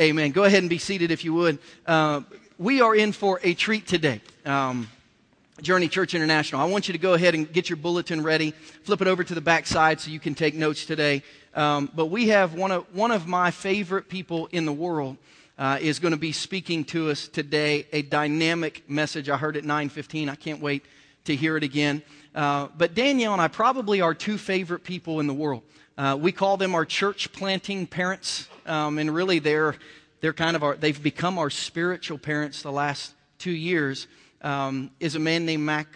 Amen. Go ahead and be seated if you would. Uh, we are in for a treat today. Um, Journey Church International. I want you to go ahead and get your bulletin ready. Flip it over to the back side so you can take notes today. Um, but we have one of, one of my favorite people in the world uh, is going to be speaking to us today. A dynamic message. I heard at 9:15. I can't wait to hear it again. Uh, but Danielle and I probably are two favorite people in the world. Uh, we call them our church planting parents, um, and really they're they're kind of our they've become our spiritual parents the last two years. Um, is a man named Mac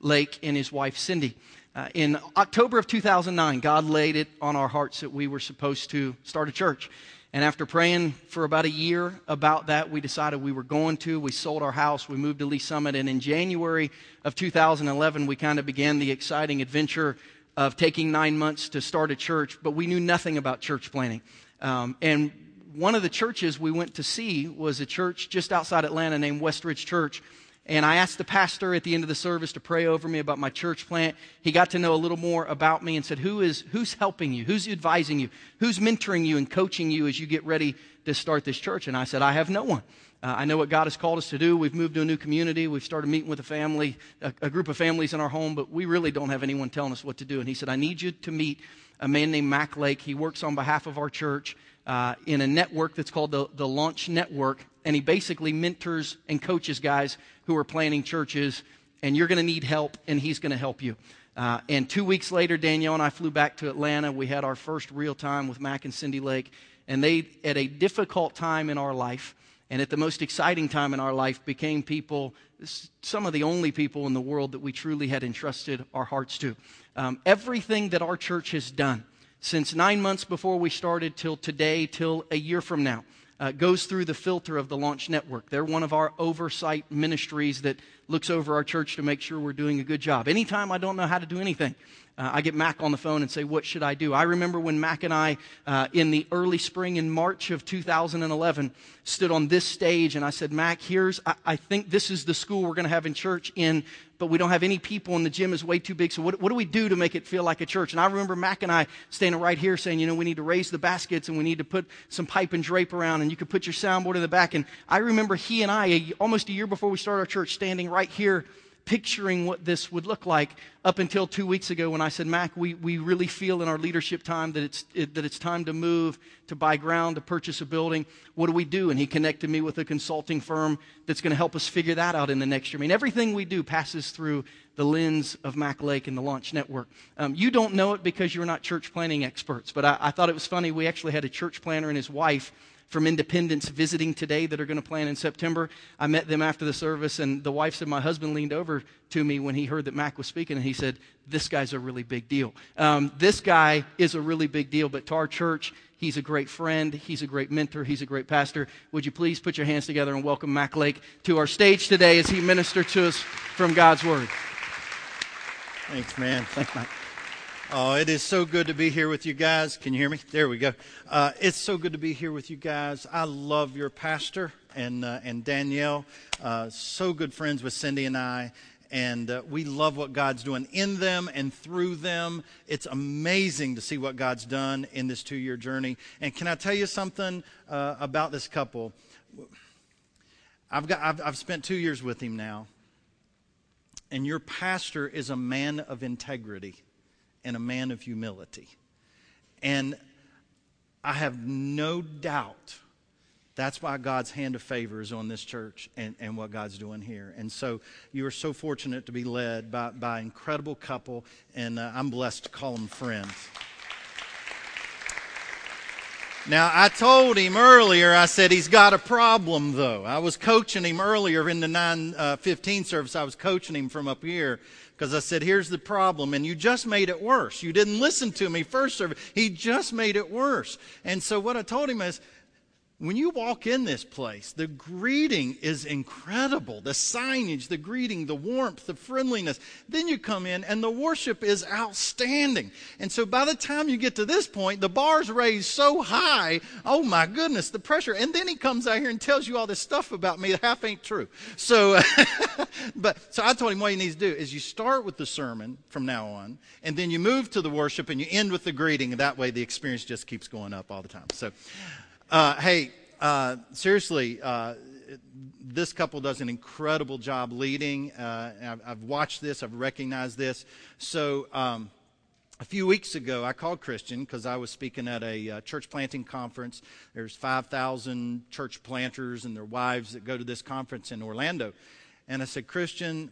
Lake and his wife Cindy. Uh, in October of 2009, God laid it on our hearts that we were supposed to start a church. And after praying for about a year about that, we decided we were going to. We sold our house. We moved to Lee's Summit. And in January of 2011, we kind of began the exciting adventure of taking nine months to start a church, but we knew nothing about church planting. Um, and one of the churches we went to see was a church just outside Atlanta named Westridge Church. And I asked the pastor at the end of the service to pray over me about my church plant. He got to know a little more about me and said, Who is, Who's helping you? Who's advising you? Who's mentoring you and coaching you as you get ready to start this church? And I said, I have no one. Uh, I know what God has called us to do. We've moved to a new community. We've started meeting with a family, a, a group of families in our home, but we really don't have anyone telling us what to do. And he said, I need you to meet a man named Mac Lake. He works on behalf of our church uh, in a network that's called the, the Launch Network. And he basically mentors and coaches guys who are planting churches. And you're going to need help, and he's going to help you. Uh, and two weeks later, Danielle and I flew back to Atlanta. We had our first real time with Mac and Cindy Lake. And they, at a difficult time in our life, and at the most exciting time in our life, became people, some of the only people in the world that we truly had entrusted our hearts to. Um, everything that our church has done since nine months before we started till today, till a year from now, uh, goes through the filter of the Launch Network. They're one of our oversight ministries that looks over our church to make sure we're doing a good job. Anytime I don't know how to do anything, uh, I get Mac on the phone and say, What should I do? I remember when Mac and I, uh, in the early spring in March of 2011, stood on this stage and I said, Mac, here's, I, I think this is the school we're going to have in church in, but we don't have any people and the gym is way too big. So what, what do we do to make it feel like a church? And I remember Mac and I standing right here saying, you know, we need to raise the baskets and we need to put some pipe and drape around and you could put your soundboard in the back. And I remember he and I, almost a year before we started our church, standing right here picturing what this would look like up until two weeks ago when I said, Mac, we, we really feel in our leadership time that it's, it, that it's time to move, to buy ground, to purchase a building. What do we do? And he connected me with a consulting firm that's going to help us figure that out in the next year. I mean, everything we do passes through the lens of Mac Lake and the Launch Network. Um, you don't know it because you're not church planting experts, but I, I thought it was funny. We actually had a church planter and his wife from Independence visiting today that are going to plan in September. I met them after the service, and the wife said, My husband leaned over to me when he heard that Mac was speaking, and he said, This guy's a really big deal. Um, this guy is a really big deal, but to our church, he's a great friend, he's a great mentor, he's a great pastor. Would you please put your hands together and welcome Mac Lake to our stage today as he ministers to us from God's Word? Thanks, man. Thanks, Mac. Oh, it is so good to be here with you guys. Can you hear me? There we go. Uh, it's so good to be here with you guys. I love your pastor and uh, and Danielle. Uh, so good friends with Cindy and I, and uh, we love what God's doing in them and through them. It's amazing to see what God's done in this two-year journey. And can I tell you something uh, about this couple? I've got I've, I've spent two years with him now, and your pastor is a man of integrity and a man of humility. And I have no doubt that's why God's hand of favor is on this church and, and what God's doing here. And so you are so fortunate to be led by, by an incredible couple, and uh, I'm blessed to call them friends. Now, I told him earlier, I said he's got a problem, though. I was coaching him earlier in the 915 uh, service. I was coaching him from up here because I said, here's the problem. And you just made it worse. You didn't listen to me first service. He just made it worse. And so what I told him is, when you walk in this place, the greeting is incredible. The signage, the greeting, the warmth, the friendliness. Then you come in and the worship is outstanding. And so by the time you get to this point, the bar's raised so high. Oh my goodness, the pressure. And then he comes out here and tells you all this stuff about me that half ain't true. So, but, so I told him what he needs to do is you start with the sermon from now on, and then you move to the worship and you end with the greeting. And that way the experience just keeps going up all the time. So, uh, hey, uh, seriously, uh, this couple does an incredible job leading. Uh, I've, I've, watched this, I've recognized this. So, um, a few weeks ago, I called Christian because I was speaking at a uh, church planting conference. There's 5,000 church planters and their wives that go to this conference in Orlando. And I said, Christian,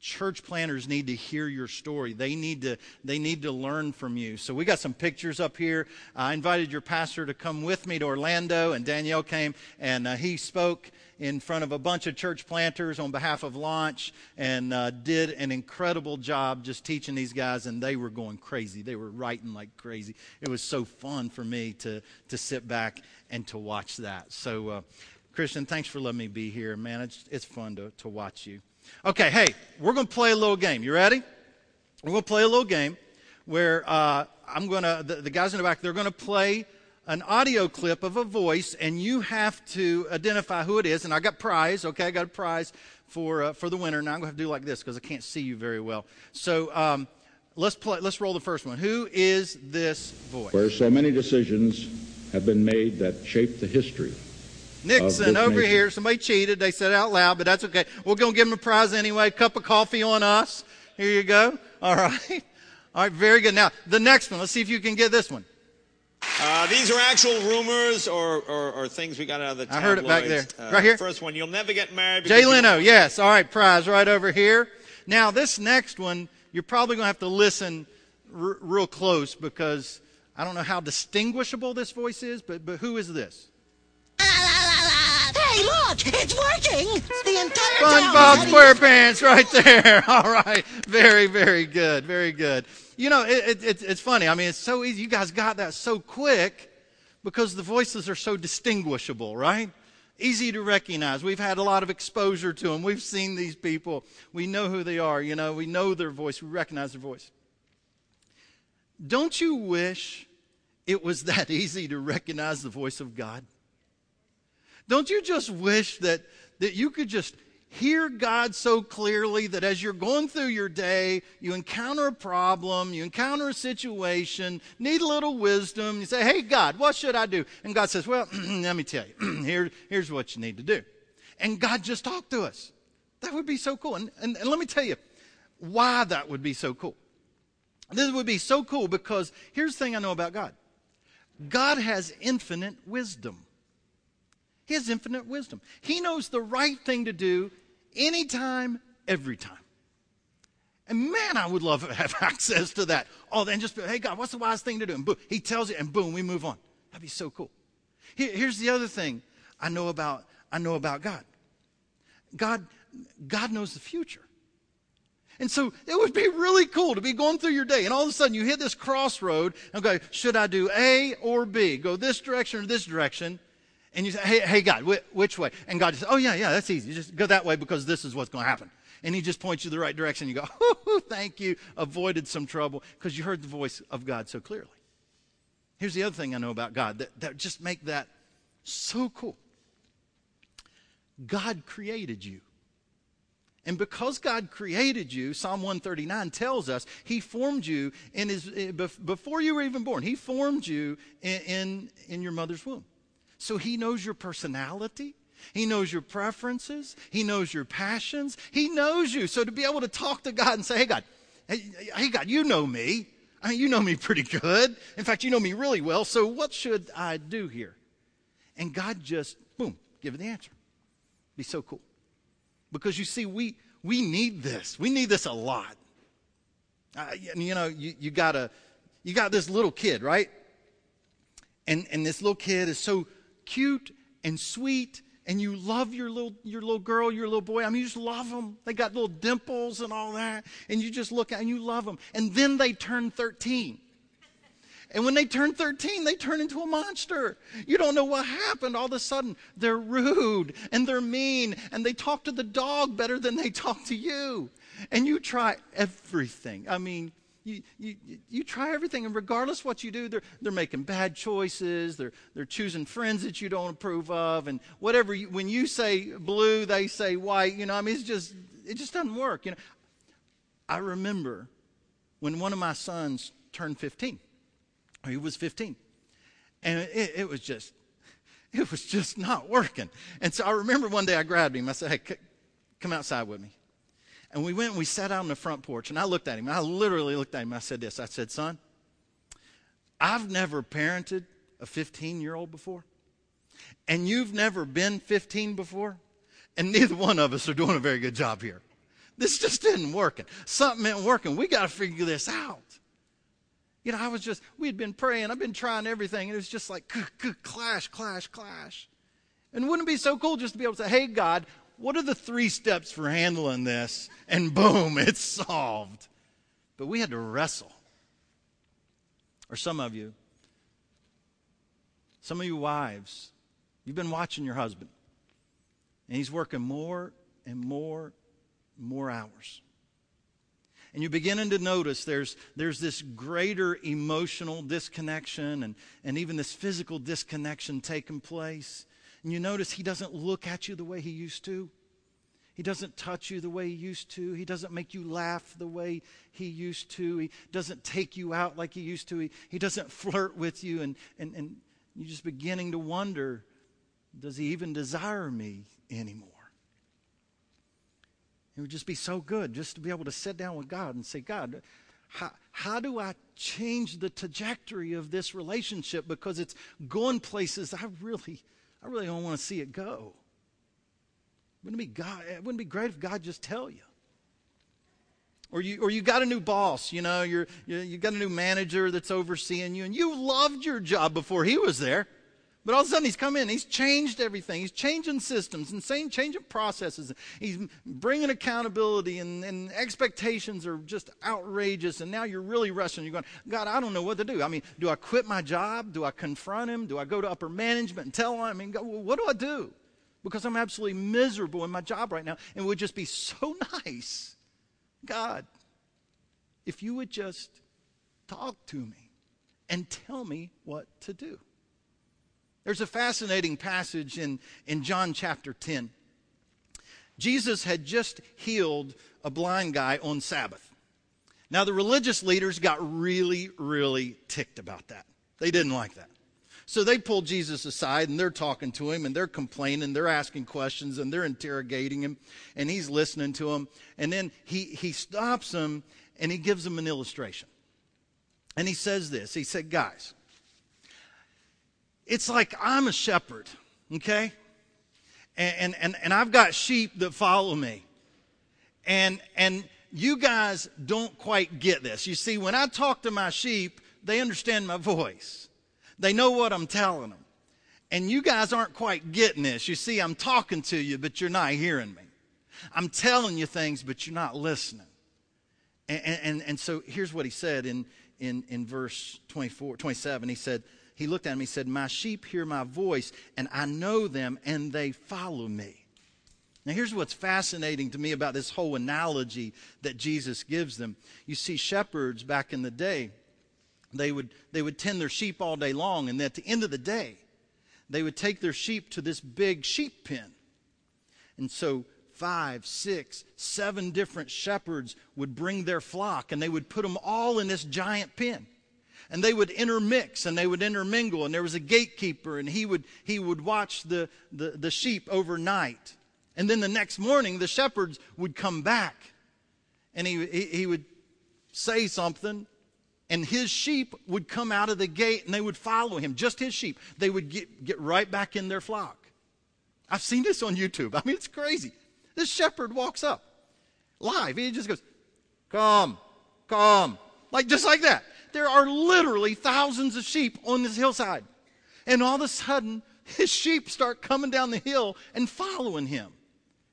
church planters need to hear your story. They need to, they need to learn from you. So we got some pictures up here. I invited your pastor to come with me to Orlando, and Danielle came, and uh, he spoke in front of a bunch of church planters on behalf of Launch and uh, did an incredible job just teaching these guys, and they were going crazy. They were writing like crazy. It was so fun for me to, to sit back and to watch that. So, uh, Christian, thanks for letting me be here, man. It's, it's fun to, to watch you. Okay, hey, we're going to play a little game. You ready? We're going to play a little game where uh, I'm going to, the, the guys in the back, they're going to play an audio clip of a voice, and you have to identify who it is. And I got prize, okay? I got a prize for uh, for the winner. Now I'm going to have to do like this because I can't see you very well. So um, let's play. Let's roll the first one. Who is this voice? Where so many decisions have been made that shape the history Nixon over nation. here. Somebody cheated. They said it out loud, but that's okay. We're going to give them a prize anyway. Cup of coffee on us. Here you go. All right. All right. Very good. Now, the next one. Let's see if you can get this one. Uh, these are actual rumors or, or, or, things we got out of the tabloids. I heard it back there. Uh, right here. First one. You'll never get married. Jay Leno. Yes. All right. Prize right over here. Now, this next one, you're probably going to have to listen r- real close because I don't know how distinguishable this voice is, but, but who is this? Hey, look, it's working. The entire SpongeBob SquarePants right there. All right. Very, very good. Very good. You know, it, it, it's funny. I mean, it's so easy. You guys got that so quick because the voices are so distinguishable, right? Easy to recognize. We've had a lot of exposure to them. We've seen these people. We know who they are. You know, we know their voice. We recognize their voice. Don't you wish it was that easy to recognize the voice of God? Don't you just wish that, that you could just hear God so clearly that as you're going through your day, you encounter a problem, you encounter a situation, need a little wisdom, you say, Hey, God, what should I do? And God says, Well, let me tell you, Here, here's what you need to do. And God just talked to us. That would be so cool. And, and, and let me tell you why that would be so cool. This would be so cool because here's the thing I know about God God has infinite wisdom. Has infinite wisdom. He knows the right thing to do anytime, every time. And man, I would love to have access to that. Oh, then just, hey, God, what's the wise thing to do? And boom, he tells you, and boom, we move on. That'd be so cool. Here, here's the other thing I know about, I know about God. God, God knows the future. And so it would be really cool to be going through your day and all of a sudden you hit this crossroad and go, should I do A or B? Go this direction or this direction? And you say, hey, hey God, wh- which way? And God says, oh, yeah, yeah, that's easy. Just go that way because this is what's going to happen. And he just points you the right direction. You go, oh, thank you. Avoided some trouble because you heard the voice of God so clearly. Here's the other thing I know about God that, that just make that so cool. God created you. And because God created you, Psalm 139 tells us He formed you in his, eh, before you were even born. He formed you in, in, in your mother's womb. So he knows your personality. He knows your preferences. He knows your passions. He knows you. So to be able to talk to God and say, hey, God, hey, hey, God, you know me. I mean, you know me pretty good. In fact, you know me really well. So what should I do here? And God just, boom, give the answer. Be so cool. Because you see, we, we need this. We need this a lot. Uh, you know, you, you got a, you got this little kid, right? And, and this little kid is so cute and sweet and you love your little your little girl, your little boy. I mean, you just love them. They got little dimples and all that, and you just look at and you love them. And then they turn 13. And when they turn 13, they turn into a monster. You don't know what happened. All of a sudden, they're rude and they're mean and they talk to the dog better than they talk to you. And you try everything. I mean, you, you, you try everything, and regardless what you do, they're, they're making bad choices. They're, they're choosing friends that you don't approve of, and whatever. You, when you say blue, they say white. You know, I mean, it's just it just doesn't work. You know, I remember when one of my sons turned 15. He was 15, and it, it was just It was just not working. And so I remember one day I grabbed him. I said, Hey, come outside with me. And we went and we sat out on the front porch. And I looked at him. I literally looked at him. I said this I said, Son, I've never parented a 15 year old before. And you've never been 15 before. And neither one of us are doing a very good job here. This just isn't working. Something isn't working. We got to figure this out. You know, I was just, we had been praying, I've been trying everything, and it was just like clash, clash, clash. And wouldn't it be so cool just to be able to say, hey, God, what are the three steps for handling this? And boom, it's solved. But we had to wrestle. Or some of you, some of you wives, you've been watching your husband, and he's working more and more more hours. And you're beginning to notice there's, there's this greater emotional disconnection and, and even this physical disconnection taking place. And you notice he doesn't look at you the way he used to. He doesn't touch you the way he used to. He doesn't make you laugh the way he used to. He doesn't take you out like he used to. He, he doesn't flirt with you. And, and, and you're just beginning to wonder does he even desire me anymore? It would just be so good just to be able to sit down with God and say, God, how, how do I change the trajectory of this relationship because it's going places I really, I really don't want to see it go. Wouldn't it be God? It wouldn't be great if God just tell you. Or you, or you got a new boss, you know, you're, you, you got a new manager that's overseeing you, and you loved your job before he was there. But all of a sudden, he's come in, he's changed everything. He's changing systems and saying, changing processes. He's bringing accountability, and, and, expectations are just outrageous. And now you're really wrestling. You're going, God, I don't know what to do. I mean, do I quit my job? Do I confront him? Do I go to upper management and tell him? I mean, what do I do? Because I'm absolutely miserable in my job right now. And it would just be so nice, God, if you would just talk to me and tell me what to do. There's a fascinating passage in, in John chapter 10. Jesus had just healed a blind guy on Sabbath. Now, the religious leaders got really, really ticked about that. They didn't like that. So they pulled Jesus aside and they're talking to him and they're complaining, they're asking questions and they're interrogating him and he's listening to them. And then he, he stops them and he gives them an illustration. And he says this He said, Guys, it's like I'm a shepherd, okay? And, and, and I've got sheep that follow me. And, and you guys don't quite get this. You see, when I talk to my sheep, they understand my voice. They know what I'm telling them. And you guys aren't quite getting this. You see, I'm talking to you, but you're not hearing me. I'm telling you things, but you're not listening. And, and, and so here's what he said in, in, in verse 24, 27. He said, he looked at him, he said, My sheep hear my voice, and I know them, and they follow me. Now, here's what's fascinating to me about this whole analogy that Jesus gives them. You see, shepherds back in the day, they would, they would tend their sheep all day long, and at the end of the day, they would take their sheep to this big sheep pen. And so, five, six, seven different shepherds would bring their flock, and they would put them all in this giant pen and they would intermix and they would intermingle and there was a gatekeeper and he would he would watch the, the, the sheep overnight. And then the next morning the shepherds would come back and he, he, he would say something and his sheep would come out of the gate and they would follow him just his sheep. They would get, get right back in their flock. I've seen this on youtube. I mean it's crazy. This shepherd walks up live. He just goes come come like just like that there are literally thousands of sheep on this hillside. And all of a sudden, his sheep start coming down the hill and following him.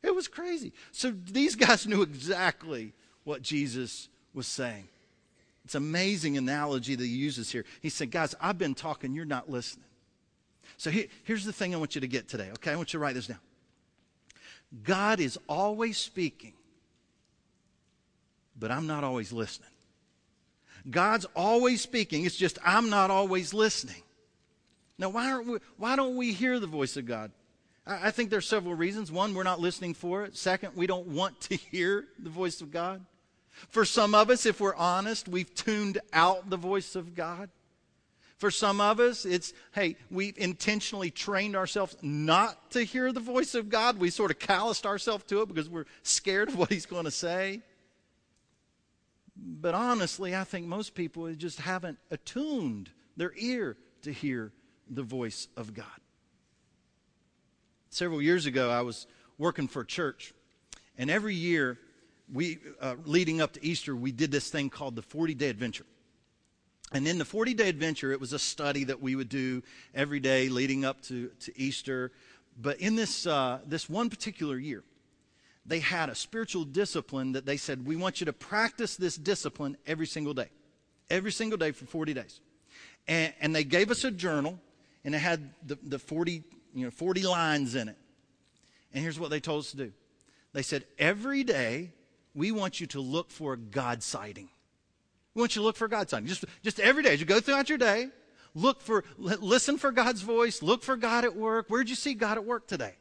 It was crazy. So these guys knew exactly what Jesus was saying. It's amazing analogy that he uses here. He said, Guys, I've been talking, you're not listening. So here, here's the thing I want you to get today, okay? I want you to write this down. God is always speaking, but I'm not always listening. God's always speaking. It's just I'm not always listening. Now, why, aren't we, why don't we hear the voice of God? I, I think there's several reasons. One, we're not listening for it. Second, we don't want to hear the voice of God. For some of us, if we're honest, we've tuned out the voice of God. For some of us, it's, hey, we've intentionally trained ourselves not to hear the voice of God. We sort of calloused ourselves to it because we're scared of what He's going to say. But honestly, I think most people just haven't attuned their ear to hear the voice of God. Several years ago, I was working for a church, and every year, we, uh, leading up to Easter, we did this thing called the 40 day adventure. And in the 40 day adventure, it was a study that we would do every day leading up to, to Easter. But in this, uh, this one particular year, they had a spiritual discipline that they said, We want you to practice this discipline every single day. Every single day for 40 days. And, and they gave us a journal, and it had the, the 40, you know, 40 lines in it. And here's what they told us to do they said, Every day, we want you to look for a God sighting. We want you to look for God's sign. Just, just every day, as you go throughout your day, look for, listen for God's voice, look for God at work. Where'd you see God at work today?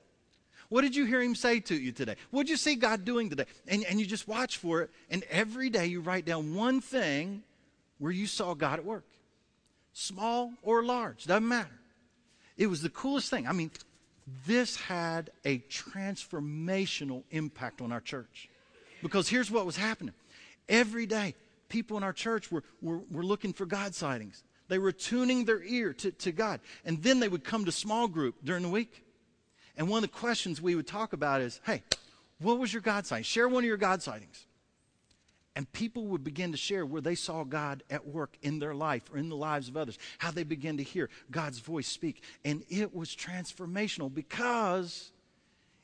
What did you hear him say to you today? What did you see God doing today? And, and you just watch for it, and every day you write down one thing where you saw God at work. Small or large, doesn't matter. It was the coolest thing. I mean, this had a transformational impact on our church. Because here's what was happening. Every day, people in our church were, were, were looking for God sightings. They were tuning their ear to, to God. And then they would come to small group during the week. And one of the questions we would talk about is, hey, what was your God sighting? Share one of your God sightings. And people would begin to share where they saw God at work in their life or in the lives of others, how they began to hear God's voice speak. And it was transformational because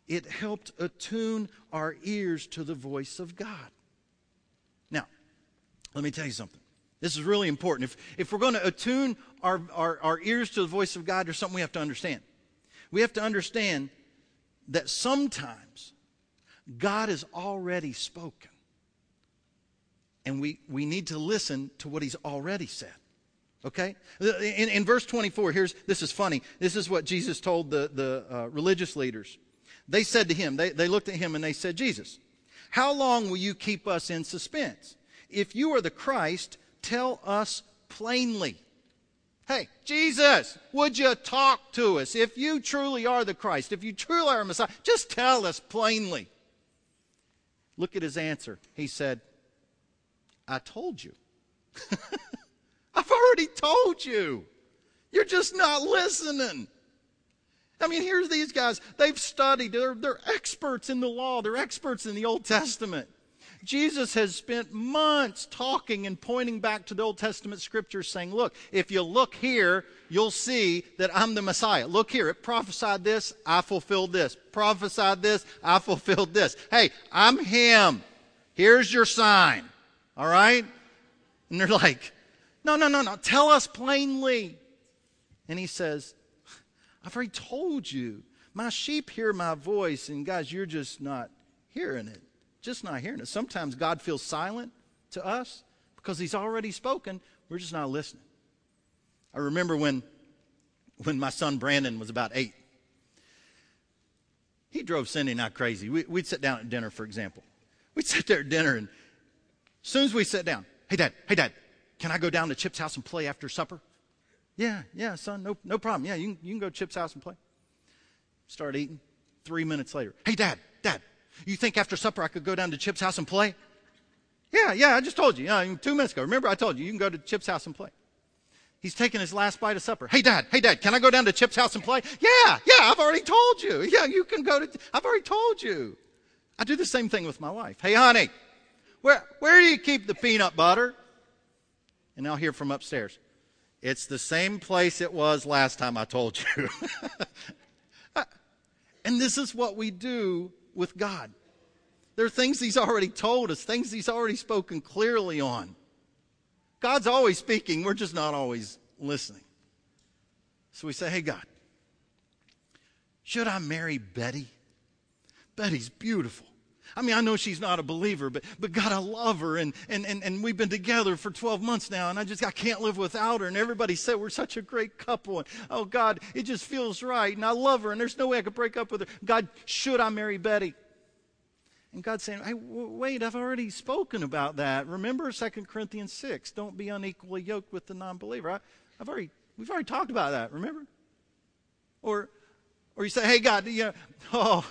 it helped attune our ears to the voice of God. Now, let me tell you something. This is really important. If, if we're going to attune our, our, our ears to the voice of God, there's something we have to understand. We have to understand that sometimes God has already spoken. And we, we need to listen to what he's already said. Okay? In, in verse 24, here's this is funny. This is what Jesus told the, the uh, religious leaders. They said to him, they, they looked at him and they said, Jesus, how long will you keep us in suspense? if you are the Christ, tell us plainly. Hey, Jesus, would you talk to us? If you truly are the Christ, if you truly are Messiah, just tell us plainly. Look at his answer. He said, I told you. I've already told you. You're just not listening. I mean, here's these guys. They've studied, they're, they're experts in the law, they're experts in the Old Testament. Jesus has spent months talking and pointing back to the Old Testament scriptures saying, look, if you look here, you'll see that I'm the Messiah. Look here, it prophesied this, I fulfilled this. Prophesied this, I fulfilled this. Hey, I'm him. Here's your sign. All right? And they're like, no, no, no, no. Tell us plainly. And he says, I've already told you. My sheep hear my voice, and guys, you're just not hearing it just not hearing it. Sometimes God feels silent to us because He's already spoken. We're just not listening. I remember when, when my son Brandon was about eight. He drove Cindy and I crazy. We, would sit down at dinner, for example. We'd sit there at dinner, and as soon as we sit down, hey, Dad, hey, Dad, can I go down to Chip's house and play after supper? Yeah, yeah, son, no, no problem. Yeah, you can, you can go to Chip's house and play. Start eating. Three minutes later, hey, Dad, Dad, you think after supper I could go down to Chip's house and play? Yeah, yeah, I just told you. Yeah, two minutes ago. Remember, I told you, you can go to Chip's house and play. He's taking his last bite of supper. Hey, Dad, hey, Dad, can I go down to Chip's house and play? Yeah, yeah, I've already told you. Yeah, you can go to, I've already told you. I do the same thing with my wife. Hey, honey, where, where do you keep the peanut butter? And I'll hear from upstairs. It's the same place it was last time I told you. and this is what we do with God. There are things He's already told us, things He's already spoken clearly on. God's always speaking, we're just not always listening. So we say, Hey, God, should I marry Betty? Betty's beautiful. I mean, I know she's not a believer, but, but God, I love her. And, and, and, and we've been together for 12 months now, and I just, I can't live without her. And everybody said we're such a great couple. And oh, God, it just feels right. And I love her, and there's no way I could break up with her. God, should I marry Betty? And God's saying, hey, wait, I've already spoken about that. Remember 2 Corinthians 6. Don't be unequally yoked with the non believer. I've already We've already talked about that, remember? Or, or you say, hey, God, you know, oh,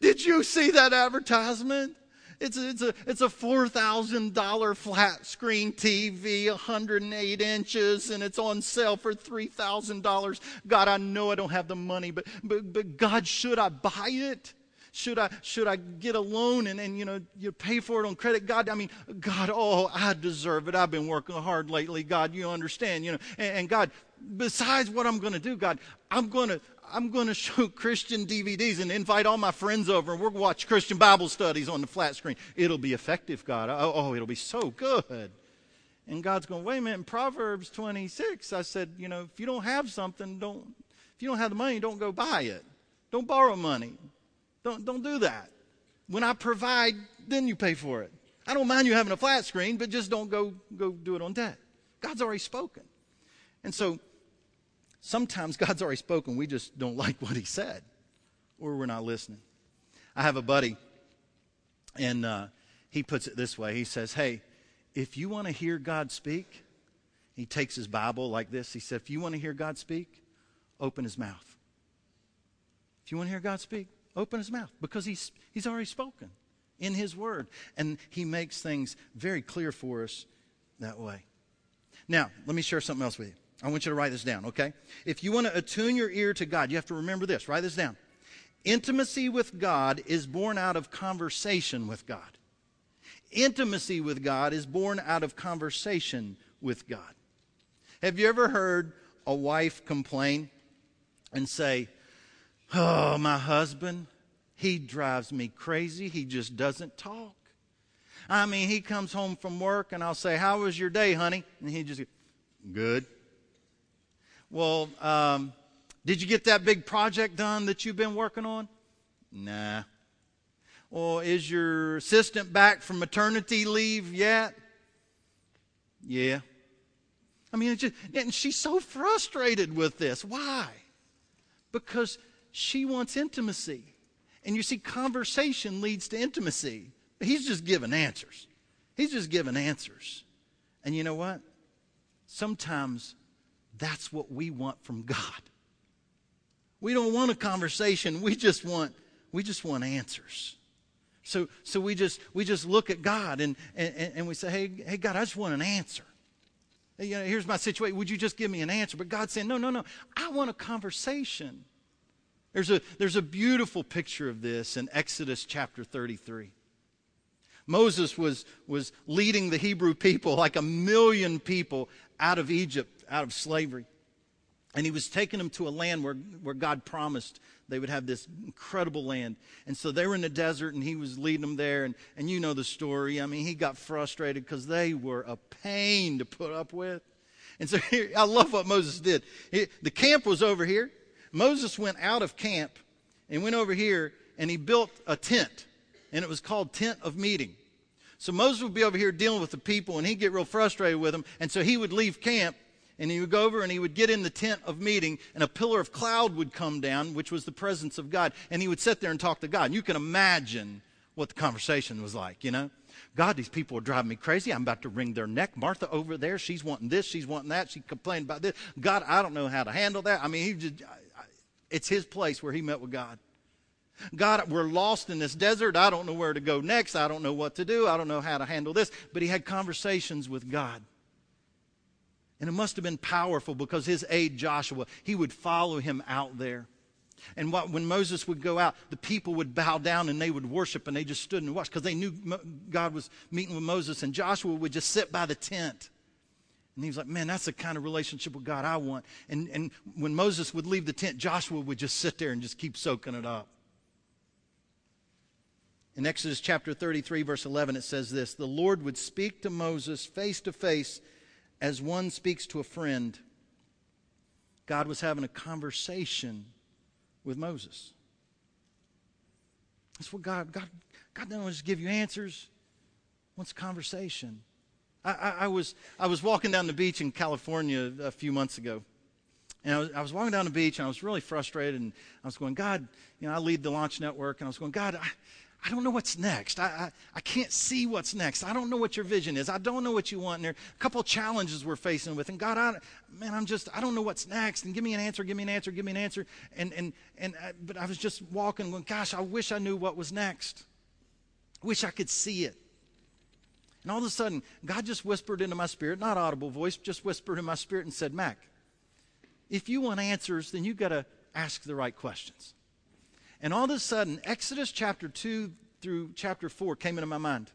did you see that advertisement? It's a, it's a, it's a $4,000 flat screen TV, 108 inches, and it's on sale for $3,000. God, I know I don't have the money, but, but, but God, should I buy it? Should I, should I get a loan and, and you know, you pay for it on credit? God, I mean, God, oh, I deserve it. I've been working hard lately. God, you understand, you know, and, and God, besides what I'm going to do, God, I'm going to, I'm going to show Christian DVDs and invite all my friends over and we'll watch Christian Bible studies on the flat screen. It'll be effective, God. Oh, oh, it'll be so good. And God's going, wait a minute, in Proverbs 26, I said, you know, if you don't have something, don't, if you don't have the money, don't go buy it. Don't borrow money. Don't, don't do that. When I provide, then you pay for it. I don't mind you having a flat screen, but just don't go, go do it on debt. God's already spoken. And so sometimes God's already spoken. We just don't like what He said, or we're not listening. I have a buddy, and uh, he puts it this way He says, Hey, if you want to hear God speak, he takes his Bible like this. He said, If you want to hear God speak, open his mouth. If you want to hear God speak, open his mouth because he's, he's already spoken in his word. And he makes things very clear for us that way. Now, let me share something else with you. I want you to write this down, okay? If you want to attune your ear to God, you have to remember this. Write this down. Intimacy with God is born out of conversation with God. Intimacy with God is born out of conversation with God. Have you ever heard a wife complain and say, Oh, my husband, he drives me crazy. He just doesn't talk. I mean, he comes home from work and I'll say, How was your day, honey? And he just, Good. Well, um, did you get that big project done that you've been working on? Nah. Well, is your assistant back from maternity leave yet? Yeah. I mean, just, and she's so frustrated with this. Why? Because she wants intimacy. And you see, conversation leads to intimacy. He's just giving answers. He's just giving answers. And you know what? Sometimes that's what we want from God. We don't want a conversation. We just want we just want answers. So so we just we just look at God and and, and we say, Hey, hey God, I just want an answer. You know, here's my situation. Would you just give me an answer? But God's saying, No, no, no. I want a conversation. There's a, there's a beautiful picture of this in Exodus chapter 33. Moses was, was leading the Hebrew people, like a million people, out of Egypt, out of slavery. And he was taking them to a land where, where God promised they would have this incredible land. And so they were in the desert, and he was leading them there. And, and you know the story. I mean, he got frustrated because they were a pain to put up with. And so here, I love what Moses did. He, the camp was over here. Moses went out of camp and went over here and he built a tent, and it was called Tent of Meeting. So Moses would be over here dealing with the people, and he'd get real frustrated with them, and so he would leave camp and he would go over and he would get in the tent of meeting, and a pillar of cloud would come down, which was the presence of God, and he would sit there and talk to God. And you can imagine what the conversation was like, you know? God, these people are driving me crazy. I'm about to wring their neck. Martha over there, she's wanting this, she's wanting that. She complained about this. God, I don't know how to handle that. I mean, he just, it's his place where he met with God. God, we're lost in this desert. I don't know where to go next. I don't know what to do. I don't know how to handle this. But he had conversations with God. And it must have been powerful because his aide, Joshua, he would follow him out there. And what, when Moses would go out, the people would bow down and they would worship and they just stood and watched because they knew God was meeting with Moses. And Joshua would just sit by the tent and he was like, man, that's the kind of relationship with God I want. And, and when Moses would leave the tent, Joshua would just sit there and just keep soaking it up. In Exodus chapter 33, verse 11, it says this The Lord would speak to Moses face to face as one speaks to a friend. God was having a conversation with Moses. That's what God, God, God doesn't just give you answers, wants conversation. I, I, I, was, I was walking down the beach in California a few months ago. And I was, I was walking down the beach and I was really frustrated. And I was going, God, you know, I lead the launch network. And I was going, God, I, I don't know what's next. I, I, I, can't see what's next. I don't know what your vision is. I don't know what you want. And there are a couple challenges we're facing with. And God, I, man, I'm just, I don't know what's next. And give me an answer, give me an answer, give me an answer. And, and, and, I, uh, but I was just walking going, gosh, I wish I knew what was next. I wish I could see it. And all of a sudden, God just whispered into my spirit, not audible voice, just whispered in my spirit and said, Mac, if you want answers, then you've got to ask the right questions. And all of a sudden, Exodus chapter 2 through chapter 4 came into my mind.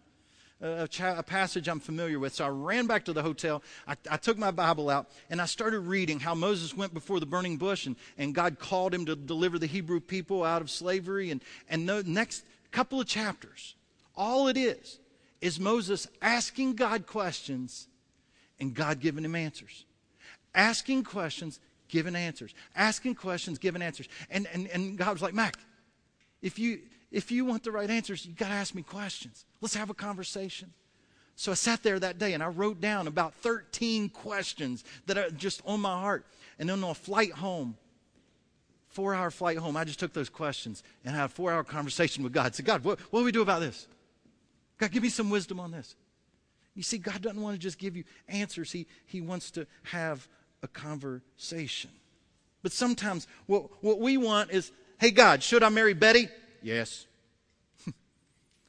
A, cha- a, passage I'm familiar with. So I ran back to the hotel. I, I, took my Bible out and I started reading how Moses went before the burning bush and, and God called him to deliver the Hebrew people out of slavery. And, and the next couple of chapters, all it is, is Moses asking God questions and God giving him answers. Asking questions, giving answers. Asking questions, giving answers. And, and, and God was like, Mac, if you, if you want the right answers, you got to ask me questions. Let's have a conversation. So I sat there that day and I wrote down about 13 questions that are just on my heart. And then on a flight home, four hour flight home, I just took those questions and had a four hour conversation with God. I said, God, what, what do we do about this? God, give me some wisdom on this. You see, God doesn't want to just give you answers, He, he wants to have a conversation. But sometimes what, what we want is Hey, God, should I marry Betty? Yes.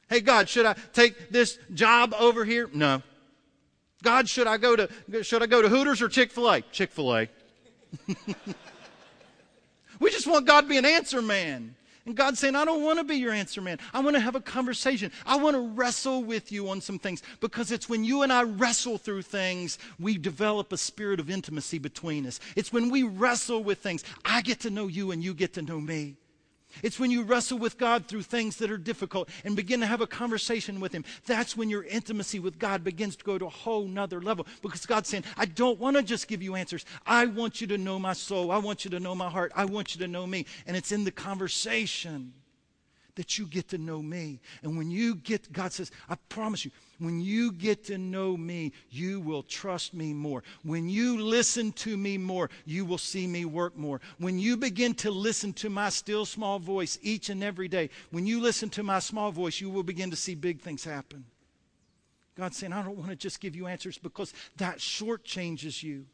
hey, God, should I take this job over here? No. God, should I go to, should I go to Hooters or Chick fil A? Chick fil A. we just want God to be an answer man. And God's saying, I don't want to be your answer man. I want to have a conversation. I want to wrestle with you on some things because it's when you and I wrestle through things, we develop a spirit of intimacy between us. It's when we wrestle with things, I get to know you and you get to know me. It's when you wrestle with God through things that are difficult and begin to have a conversation with Him. That's when your intimacy with God begins to go to a whole nother level because God's saying, I don't want to just give you answers. I want you to know my soul. I want you to know my heart. I want you to know me. And it's in the conversation that you get to know me. And when you get, God says, I promise you, when you get to know me, you will trust me more. When you listen to me more, you will see me work more. When you begin to listen to my still small voice each and every day, when you listen to my small voice, you will begin to see big things happen. God's saying, I don't want to just give you answers because that shortchanges you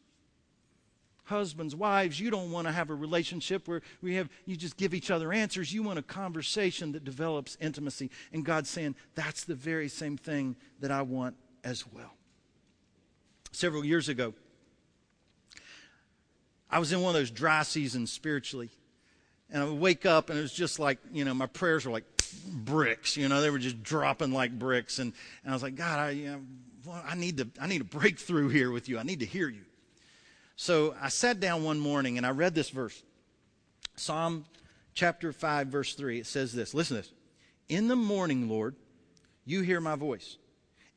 husbands, wives, you don't want to have a relationship where we have you just give each other answers. You want a conversation that develops intimacy. And God's saying, that's the very same thing that I want as well. Several years ago, I was in one of those dry seasons spiritually. And I would wake up and it was just like, you know, my prayers were like bricks, you know, they were just dropping like bricks. And, and I was like, God, I, you know, I need to, I need a breakthrough here with you. I need to hear you. So I sat down one morning and I read this verse. Psalm chapter 5, verse 3. It says this Listen to this. In the morning, Lord, you hear my voice.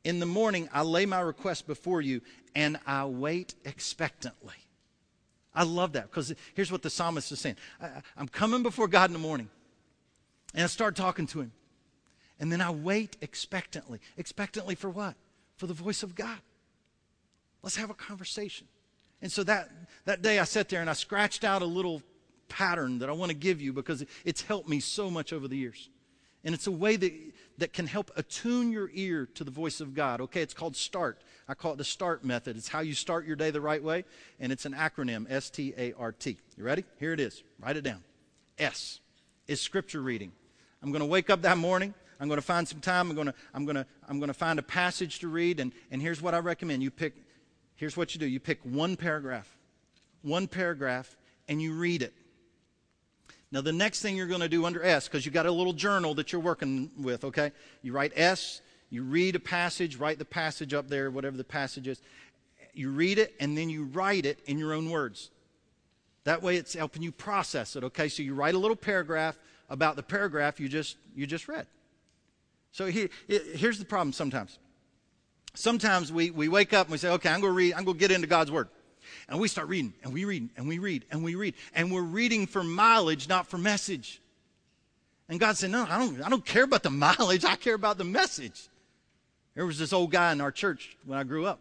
In the morning, I lay my request before you and I wait expectantly. I love that because here's what the psalmist is saying I, am coming before God in the morning and I start talking to him. And then I wait expectantly. Expectantly for what? For the voice of God. Let's have a conversation. And so that, that day I sat there and I scratched out a little pattern that I want to give you because it's helped me so much over the years. And it's a way that, that can help attune your ear to the voice of God. Okay, it's called START. I call it the START method. It's how you start your day the right way, and it's an acronym S T A R T. You ready? Here it is. Write it down. S is scripture reading. I'm going to wake up that morning. I'm going to find some time. I'm going to, I'm going to, I'm going to find a passage to read, and, and here's what I recommend. You pick Here's what you do you pick one paragraph, one paragraph, and you read it. Now, the next thing you're going to do under S, because you've got a little journal that you're working with, okay? You write S, you read a passage, write the passage up there, whatever the passage is. You read it, and then you write it in your own words. That way, it's helping you process it, okay? So you write a little paragraph about the paragraph you just, you just read. So here, here's the problem sometimes sometimes we, we wake up and we say, okay, I'm going to read, I'm going to get into God's Word. And we start reading, and we read, and we read, and we read. And we're reading for mileage, not for message. And God said, no, I don't, I don't care about the mileage. I care about the message. There was this old guy in our church when I grew up.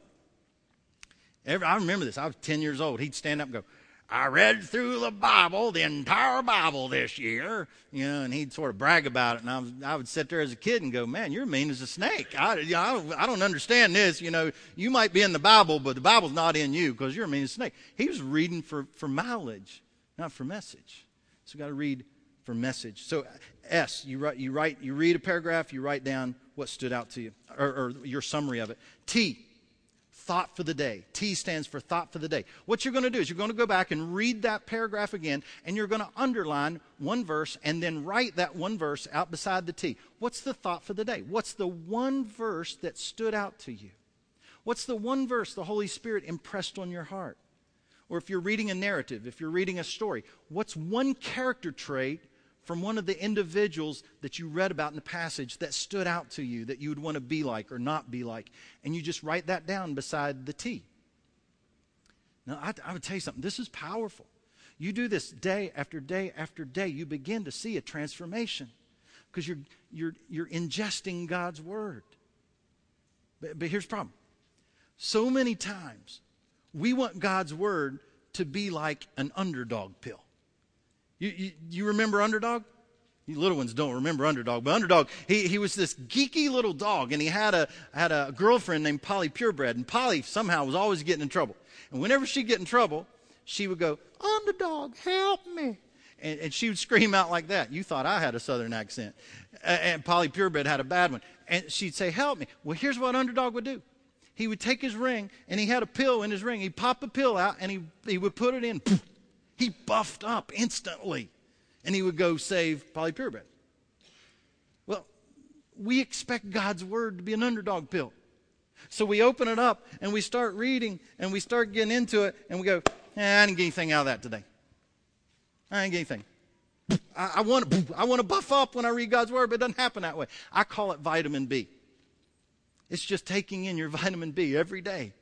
Every, I remember this. I was 10 years old. He'd stand up and go, I read through the Bible, the entire Bible this year, you know, and he'd sort of brag about it. And I, was, I would sit there as a kid and go, man, you're mean as a snake. I, you know, I, don't, I don't understand this. You know, you might be in the Bible, but the Bible's not in you because you're mean as a snake. He was reading for, for mileage, not for message. So you got to read for message. So S, you write, you write, you read a paragraph, you write down what stood out to you, or, or your summary of it. T, thought for the day. T stands for thought for the day. What you're going to do is you're going to go back and read that paragraph again, and you're going to underline one verse and then write that one verse out beside the T. What's the thought for the day? What's the one verse that stood out to you? What's the one verse the Holy Spirit impressed on your heart? Or if you're reading a narrative, if you're reading a story, what's one character trait from one of the individuals that you read about in the passage that stood out to you that you would want to be like or not be like. And you just write that down beside the T. Now, I, I would tell you something. This is powerful. You do this day after day after day, you begin to see a transformation because you're, you're, you're ingesting God's word. But, but here's the problem so many times we want God's word to be like an underdog pill. You, you, you remember Underdog? You little ones don't remember Underdog, but Underdog, he, he was this geeky little dog, and he had a, had a girlfriend named Polly Purebred, and Polly somehow was always getting in trouble. And whenever she'd get in trouble, she would go, Underdog, help me. And, and, she would scream out like that. You thought I had a southern accent. And Polly Purebred had a bad one. And she'd say, Help me. Well, here's what Underdog would do. He would take his ring, and he had a pill in his ring. He'd pop a pill out, and he, he would put it in. He buffed up instantly, and he would go save Polly Purebred. Well, we expect God's word to be an underdog pill. So we open it up and we start reading and we start getting into it and we go, eh, I didn't get anything out of that today. I didn't get anything. I, I, want, I want to buff up when I read God's word, but it doesn't happen that way. I call it vitamin B. It's just taking in your vitamin B every day.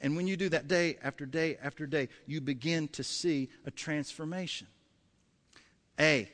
And when you do that day after day after day, you begin to see a transformation. A,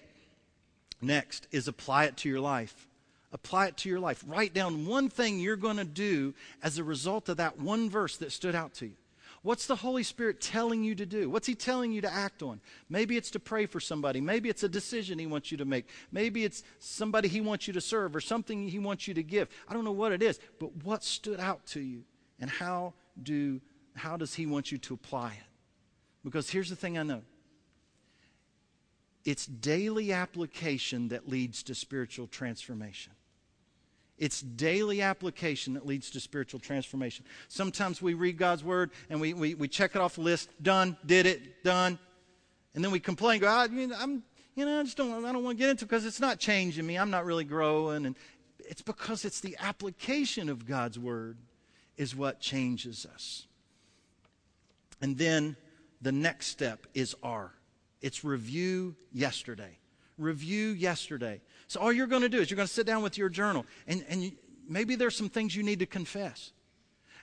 next, is apply it to your life. Apply it to your life. Write down one thing you're going to do as a result of that one verse that stood out to you. What's the Holy Spirit telling you to do? What's He telling you to act on? Maybe it's to pray for somebody. Maybe it's a decision He wants you to make. Maybe it's somebody He wants you to serve or something He wants you to give. I don't know what it is, but what stood out to you and how do how does he want you to apply it? Because here's the thing I know. It's daily application that leads to spiritual transformation. It's daily application that leads to spiritual transformation. Sometimes we read God's word and we, we, we check it off the list, done, did it, done. And then we complain, go, I, I'm, you know, I just don't, I don't want to get into it because it's not changing me. I'm not really growing. And it's because it's the application of God's word is what changes us. And then the next step is R. It's review yesterday. Review yesterday. So all you're going to do is you're going to sit down with your journal and, and maybe there's some things you need to confess.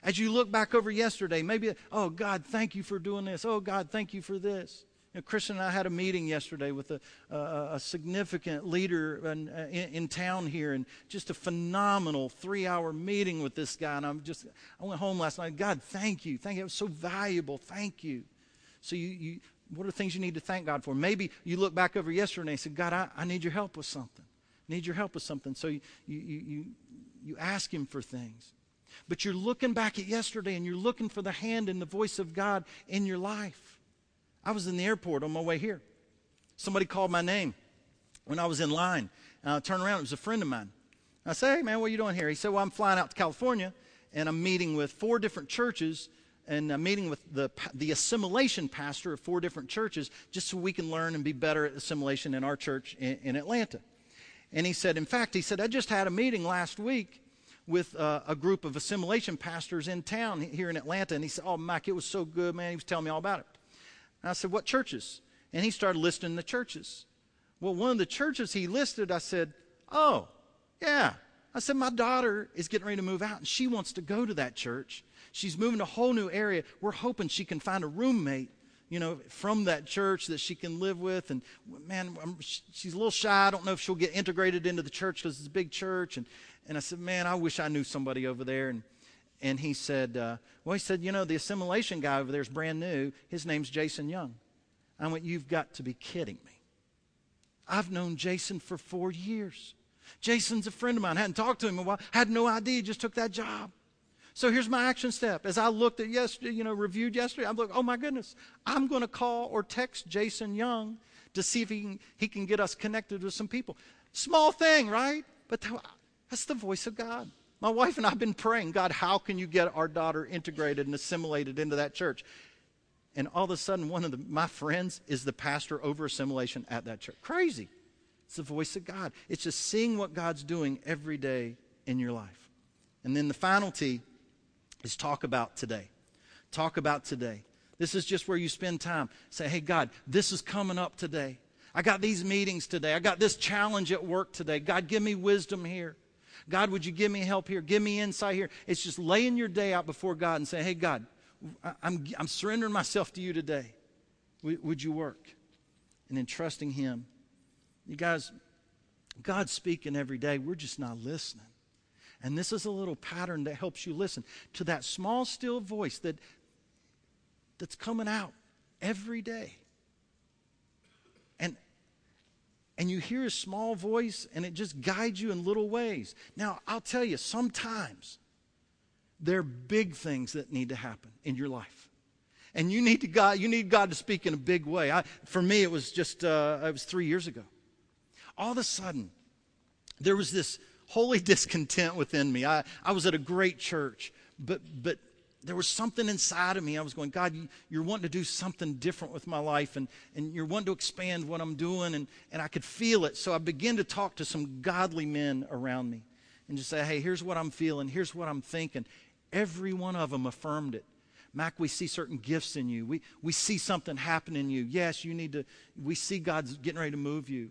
As you look back over yesterday, maybe, oh, God, thank you for doing this. Oh, God, thank you for this. You know, Christian and I had a meeting yesterday with a, a, significant leader in, in, in, town here, and just a phenomenal three-hour meeting with this guy. And I'm just, I went home last night. God, thank you, thank you. It was so valuable. Thank you. So you, you what are things you need to thank God for? Maybe you look back over yesterday and say, God, I, I need your help with something. I need your help with something. So you, you, you, you ask Him for things. But you're looking back at yesterday and you're looking for the hand and the voice of God in your life. I was in the airport on my way here. Somebody called my name when I was in line. And I turned around, it was a friend of mine. I said, Hey, man, what are you doing here? He said, Well, I'm flying out to California and I'm meeting with four different churches and I'm meeting with the, the assimilation pastor of four different churches just so we can learn and be better at assimilation in our church in, in Atlanta. And he said, In fact, he said, I just had a meeting last week with uh, a group of assimilation pastors in town here in Atlanta. And he said, Oh, Mike, it was so good, man. He was telling me all about it. And I said, What churches? And he started listing the churches. Well, one of the churches he listed, I said, Oh, yeah. I said, My daughter is getting ready to move out and she wants to go to that church. She's moving to a whole new area. We're hoping she can find a roommate, you know, from that church that she can live with. And man, I'm, she's a little shy. I don't know if she'll get integrated into the church because it's a big church. And, and I said, Man, I wish I knew somebody over there. And and he said, uh, Well, he said, You know, the assimilation guy over there is brand new. His name's Jason Young. I went, You've got to be kidding me. I've known Jason for four years. Jason's a friend of mine. I hadn't talked to him in a while. Had no idea. Just took that job. So here's my action step. As I looked at yesterday, you know, reviewed yesterday, I'm like, oh my goodness, I'm going to call or text Jason Young to see if he can, he can get us connected with some people. Small thing, right? But that's the voice of God. My wife and I have been praying, God, how can you get our daughter integrated and assimilated into that church? And all of a sudden, one of the, my friends is the pastor over assimilation at that church. Crazy. It's the voice of God. It's just seeing what God's doing every day in your life. And then the final T is talk about today. Talk about today. This is just where you spend time. Say, hey, God, this is coming up today. I got these meetings today. I got this challenge at work today. God, give me wisdom here. God, would you give me help here? Give me insight here. It's just laying your day out before God and saying, hey, God, I'm, I'm surrendering myself to you today. Would you work? And then trusting Him. You guys, God's speaking every day. We're just not listening. And this is a little pattern that helps you listen to that small, still voice that, that's coming out every day. And, and you hear a small voice and it just guides you in little ways. Now, I'll tell you, sometimes there are big things that need to happen in your life. And you need, to God, you need God to speak in a big way. I, for me, it was just, uh, it was three years ago. All of a sudden, there was this holy discontent within me. I, I was at a great church, but, but there was something inside of me. I was going, God, you, you're wanting to do something different with my life, and, and you're wanting to expand what I'm doing, and, and I could feel it. So I began to talk to some godly men around me and just say, hey, here's what I'm feeling, here's what I'm thinking. Every one of them affirmed it. Mac, we see certain gifts in you. We, we see something happen in you. Yes, you need to, we see God's getting ready to move you.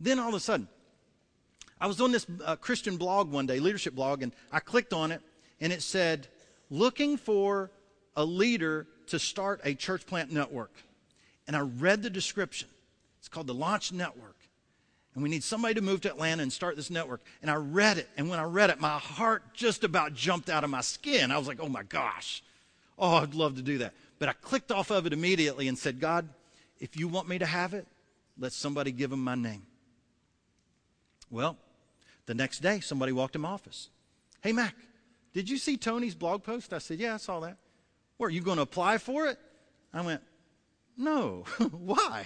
Then all of a sudden, I was on this uh, Christian blog one day, leadership blog, and I clicked on it, and it said, looking for a leader to start a church plant network. And I read the description. It's called the Launch Network. And we need somebody to move to Atlanta and start this network. And I read it. And when I read it, my heart just about jumped out of my skin. I was like, oh my gosh. Oh, I'd love to do that. But I clicked off of it immediately and said, God, if you want me to have it, let somebody give them my name. Well, the next day, somebody walked in my office. Hey, Mac, did you see Tony's blog post? I said, Yeah, I saw that. Are you going to apply for it? I went, No. Why?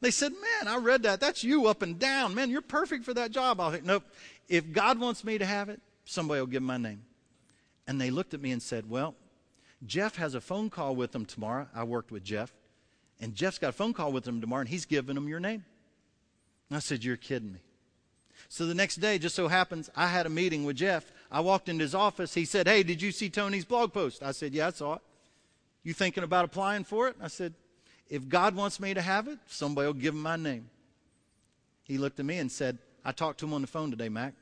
They said, Man, I read that. That's you up and down. Man, you're perfect for that job. I like, Nope. If God wants me to have it, somebody will give my name. And they looked at me and said, Well, Jeff has a phone call with them tomorrow. I worked with Jeff. And Jeff's got a phone call with them tomorrow, and he's giving them your name. And I said, You're kidding me. So the next day, just so happens, I had a meeting with Jeff. I walked into his office. He said, Hey, did you see Tony's blog post? I said, Yeah, I saw it. You thinking about applying for it? I said, If God wants me to have it, somebody will give him my name. He looked at me and said, I talked to him on the phone today, Mac.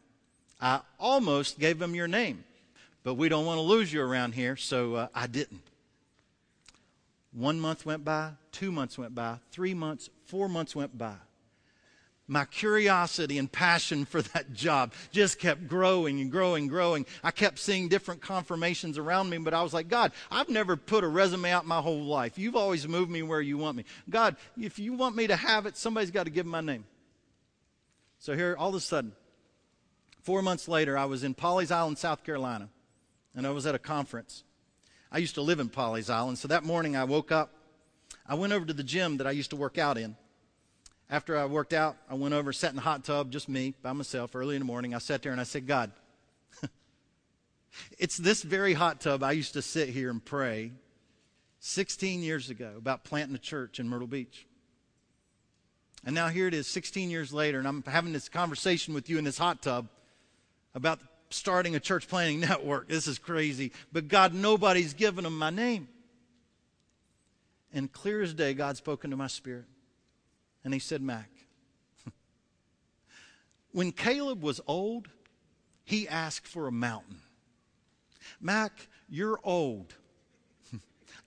I almost gave him your name, but we don't want to lose you around here, so uh, I didn't. One month went by, two months went by, three months, four months went by my curiosity and passion for that job just kept growing and growing, growing. I kept seeing different confirmations around me, but I was like, God, I've never put a resume out my whole life. You've always moved me where you want me. God, if you want me to have it, somebody's got to give my name. So here, all of a sudden, four months later, I was in Pawleys Island, South Carolina, and I was at a conference. I used to live in Pawleys Island, so that morning I woke up. I went over to the gym that I used to work out in. After I worked out, I went over, sat in the hot tub, just me, by myself, early in the morning. I sat there and I said, God, it's this very hot tub I used to sit here and pray 16 years ago about planting a church in Myrtle Beach. And now here it is, 16 years later, and I'm having this conversation with you in this hot tub about starting a church planting network. This is crazy. But God, nobody's given them my name. And clear as day, God spoke into my spirit. And he said, Mac, when Caleb was old, he asked for a mountain. Mac, you're old.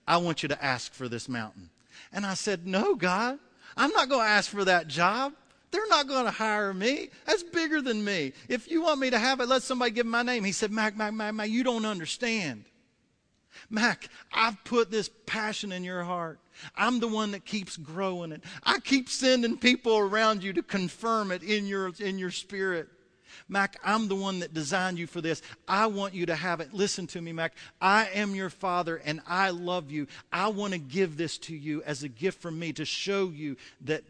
I want you to ask for this mountain. And I said, No, God, I'm not going to ask for that job. They're not going to hire me. That's bigger than me. If you want me to have it, let somebody give my name. He said, Mac, Mac, Mac, Mac, you don't understand. Mac, I've put this passion in your heart. I'm the one that keeps growing it. I keep sending people around you to confirm it in your, in your spirit. Mac, I'm the one that designed you for this. I want you to have it. Listen to me, Mac. I am your father and I love you. I want to give this to you as a gift from me to show you that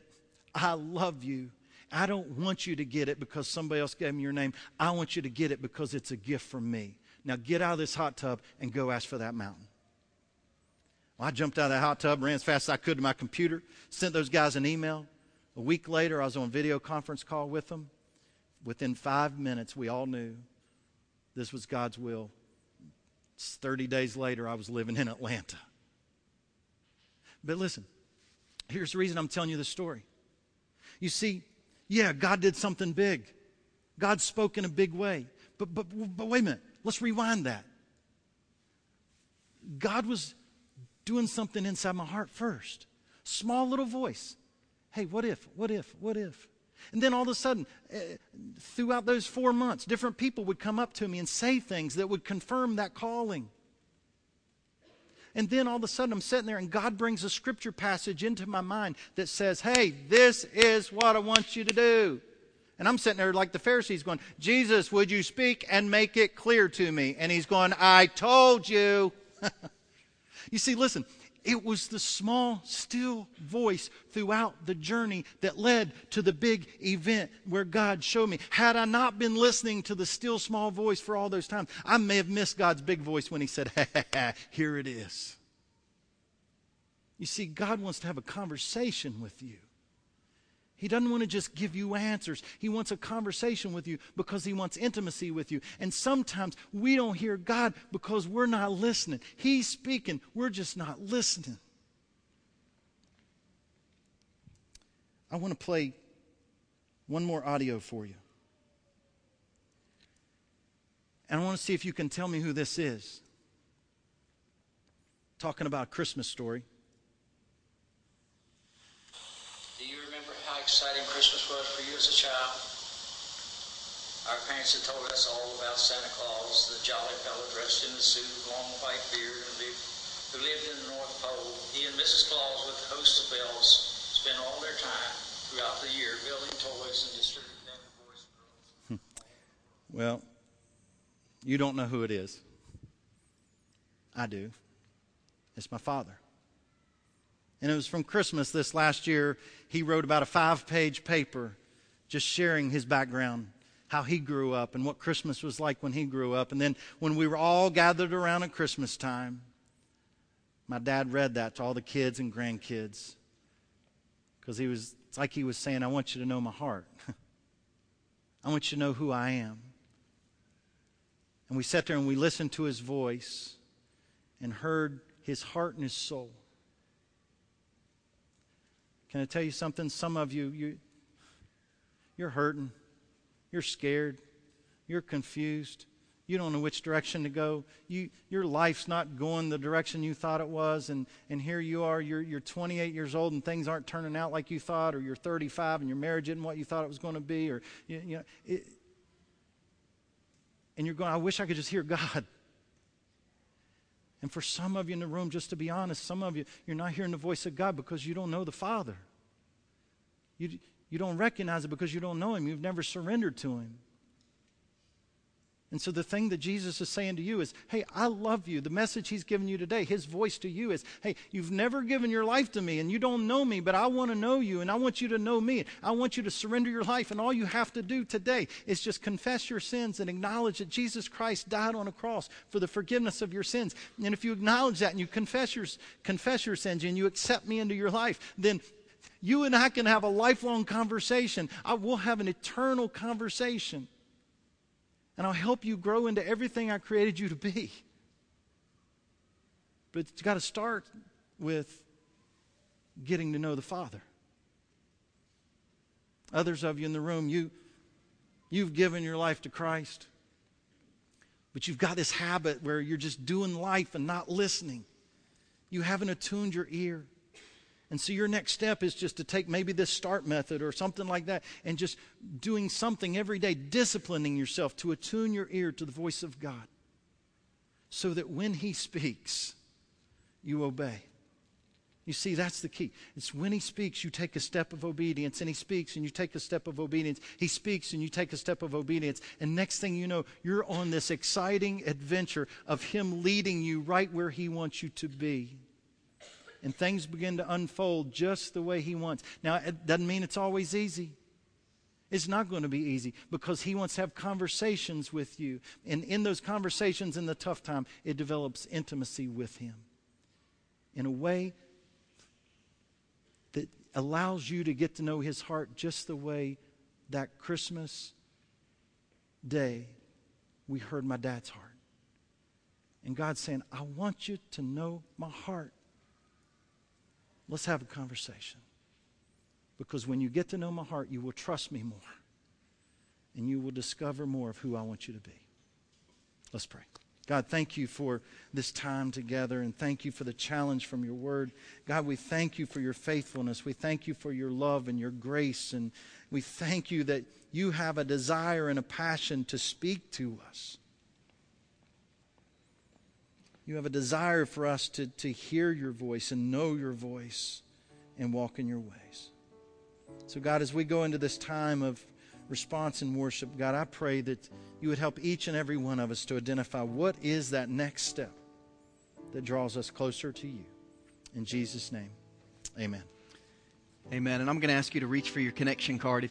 I love you. I don't want you to get it because somebody else gave me your name. I want you to get it because it's a gift from me. Now get out of this hot tub and go ask for that mountain. Well, I jumped out of that hot tub, ran as fast as I could to my computer, sent those guys an email. A week later, I was on a video conference call with them. Within five minutes, we all knew this was God's will. 30 days later, I was living in Atlanta. But listen, here's the reason I'm telling you this story. You see, yeah, God did something big. God spoke in a big way. But, but, but wait a minute. Let's rewind that. God was doing something inside my heart first. Small little voice. Hey, what if? What if? What if? And then all of a sudden, uh, throughout those four months, different people would come up to me and say things that would confirm that calling. And then all of a sudden, I'm sitting there, and God brings a scripture passage into my mind that says, Hey, this is what I want you to do. And I'm sitting there like the Pharisees going, Jesus, would you speak and make it clear to me? And he's going, I told you. you see, listen, it was the small, still voice throughout the journey that led to the big event where God showed me. Had I not been listening to the still, small voice for all those times, I may have missed God's big voice when He said, ha, ha, ha, Here it is. You see, God wants to have a conversation with you. He doesn't want to just give you answers. He wants a conversation with you because he wants intimacy with you. And sometimes we don't hear God because we're not listening. He's speaking, we're just not listening. I want to play one more audio for you. And I want to see if you can tell me who this is. Talking about Christmas story. exciting Christmas as a child. Our parents had told us all about Santa Claus, the jolly fellow dressed in a suit, long white beard, and who lived in the North Pole. He and Mrs. Claus, with hosts of elves, spent all their time throughout the year building toys and distributing them to boys and girls. Hmm. Well, you don't know who it is. I do. It's my father. And it was from Christmas this last year. He wrote about a five page paper just sharing his background, how he grew up, and what Christmas was like when he grew up. And then when we were all gathered around at Christmas time, my dad read that to all the kids and grandkids because he was, it's like he was saying, I want you to know my heart. I want you to know who I am. And we sat there and we listened to his voice and heard his heart and his soul. Can I tell you something? Some of you, you you're hurting. You're scared. You're confused. You don't know which direction to go. You, your life's not going the direction you thought it was. And, and here you are, you're, you're 28 years old and things aren't turning out like you thought, or you're 35 and your marriage isn't what you thought it was going to be, or, you, you know, it, and you're going, I wish I could just hear God. And for some of you in the room, just to be honest, some of you, you're not hearing the voice of God because you don't know the Father. You, you don't recognize it because you don't know Him. You've never surrendered to Him. And so the thing that Jesus is saying to you is, hey, I love you. The message he's given you today, his voice to you is, hey, you've never given your life to me and you don't know me, but I want to know you and I want you to know me. I want you to surrender your life and all you have to do today is just confess your sins and acknowledge that Jesus Christ died on a cross for the forgiveness of your sins. And if you acknowledge that and you confess your, confess your sins and you accept me into your life, then you and I can have a lifelong conversation. I will have an eternal conversation and I'll help you grow into everything I created you to be. But it's got to start with getting to know the Father. Others of you in the room, you, you've given your life to Christ, but you've got this habit where you're just doing life and not listening. You haven't attuned your ear. And so your next step is just to take maybe this start method or something like that and just doing something every day, disciplining yourself to attune your ear to the voice of God. so that when He speaks, you obey. You see, that's the key. It's when he speaks, you take a step of obedience, and he speaks, and you take a step of obedience. He speaks, and you take a step of obedience. And next thing you know, you're on this exciting adventure of him leading you right where he wants you to be. And things begin to unfold just the way he wants. Now, it doesn't mean it's always easy. It's not going to be easy because he wants to have conversations with you. And in those conversations, in the tough time, it develops intimacy with him in a way that allows you to get to know his heart just the way that Christmas day we heard my dad's heart. And God's saying, I want you to know my heart. Let's have a conversation. Because when you get to know my heart, you will trust me more. And you will discover more of who I want you to be. Let's pray. God, thank you for this time together and thank you for the challenge from your word. God, we thank you for your faithfulness. We thank you for your love and your grace. And we thank you that you have a desire and a passion to speak to us. You have a desire for us to, to hear your voice and know your voice and walk in your ways. So, God, as we go into this time of response and worship, God, I pray that you would help each and every one of us to identify what is that next step that draws us closer to you. In Jesus' name, amen. Amen. And I'm going to ask you to reach for your connection card.